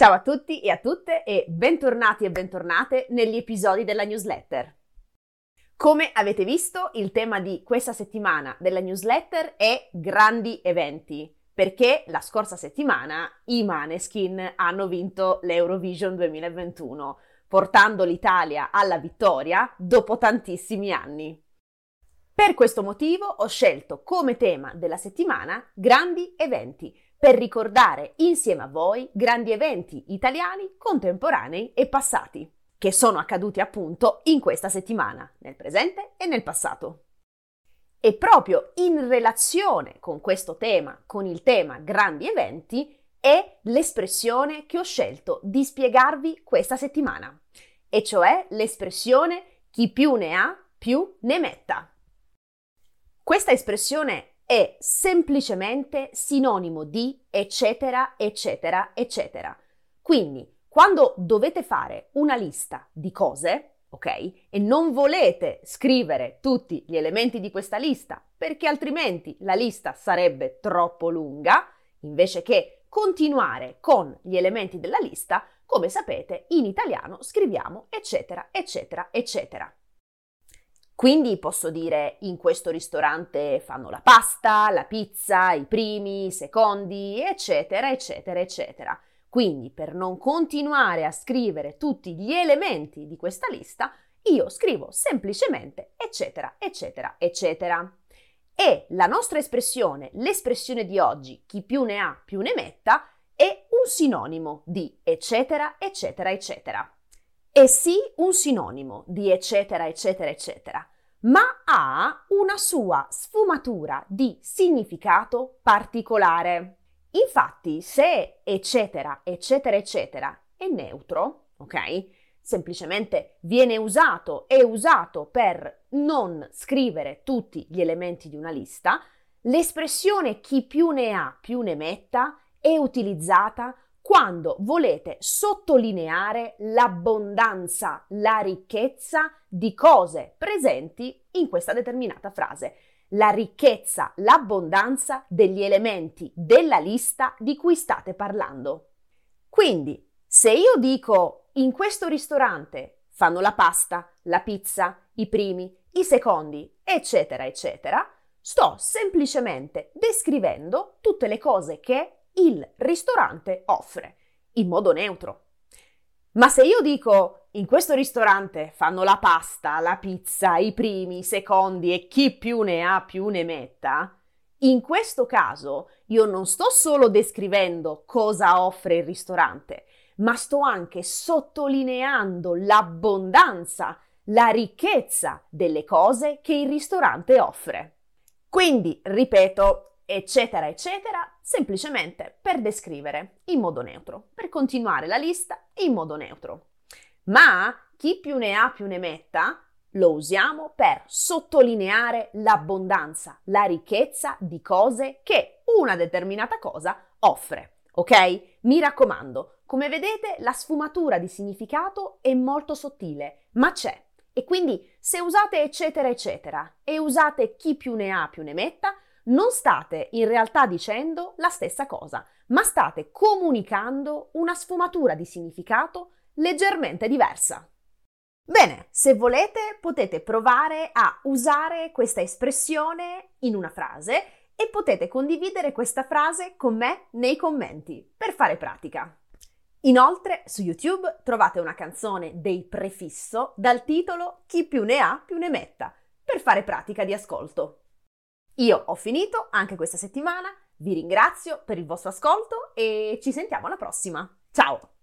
Ciao a tutti e a tutte e bentornati e bentornate negli episodi della newsletter. Come avete visto, il tema di questa settimana della newsletter è grandi eventi, perché la scorsa settimana i Maneskin hanno vinto l'Eurovision 2021, portando l'Italia alla vittoria dopo tantissimi anni. Per questo motivo ho scelto come tema della settimana grandi eventi, per ricordare insieme a voi grandi eventi italiani contemporanei e passati, che sono accaduti appunto in questa settimana, nel presente e nel passato. E proprio in relazione con questo tema, con il tema grandi eventi, è l'espressione che ho scelto di spiegarvi questa settimana, e cioè l'espressione chi più ne ha più ne metta. Questa espressione è semplicemente sinonimo di eccetera, eccetera, eccetera. Quindi, quando dovete fare una lista di cose, ok? E non volete scrivere tutti gli elementi di questa lista, perché altrimenti la lista sarebbe troppo lunga, invece che continuare con gli elementi della lista, come sapete, in italiano scriviamo eccetera, eccetera, eccetera. Quindi posso dire in questo ristorante fanno la pasta, la pizza, i primi, i secondi, eccetera, eccetera, eccetera. Quindi per non continuare a scrivere tutti gli elementi di questa lista, io scrivo semplicemente eccetera, eccetera, eccetera. E la nostra espressione, l'espressione di oggi, chi più ne ha più ne metta, è un sinonimo di eccetera, eccetera, eccetera è sì un sinonimo di eccetera, eccetera, eccetera, ma ha una sua sfumatura di significato particolare. Infatti, se eccetera, eccetera, eccetera è neutro, ok? Semplicemente viene usato e usato per non scrivere tutti gli elementi di una lista, l'espressione chi più ne ha più ne metta è utilizzata quando volete sottolineare l'abbondanza, la ricchezza di cose presenti in questa determinata frase. La ricchezza, l'abbondanza degli elementi della lista di cui state parlando. Quindi, se io dico in questo ristorante fanno la pasta, la pizza, i primi, i secondi, eccetera, eccetera, sto semplicemente descrivendo tutte le cose che il ristorante offre, in modo neutro. Ma se io dico in questo ristorante fanno la pasta, la pizza, i primi, i secondi e chi più ne ha più ne metta, in questo caso io non sto solo descrivendo cosa offre il ristorante, ma sto anche sottolineando l'abbondanza, la ricchezza delle cose che il ristorante offre. Quindi, ripeto, eccetera, eccetera, semplicemente per descrivere in modo neutro, per continuare la lista in modo neutro. Ma chi più ne ha più ne metta lo usiamo per sottolineare l'abbondanza, la ricchezza di cose che una determinata cosa offre. Ok? Mi raccomando, come vedete la sfumatura di significato è molto sottile, ma c'è. E quindi se usate eccetera eccetera e usate chi più ne ha più ne metta, non state in realtà dicendo la stessa cosa, ma state comunicando una sfumatura di significato leggermente diversa. Bene, se volete potete provare a usare questa espressione in una frase e potete condividere questa frase con me nei commenti per fare pratica. Inoltre su YouTube trovate una canzone dei Prefisso dal titolo Chi più ne ha più ne metta per fare pratica di ascolto. Io ho finito anche questa settimana, vi ringrazio per il vostro ascolto e ci sentiamo alla prossima. Ciao!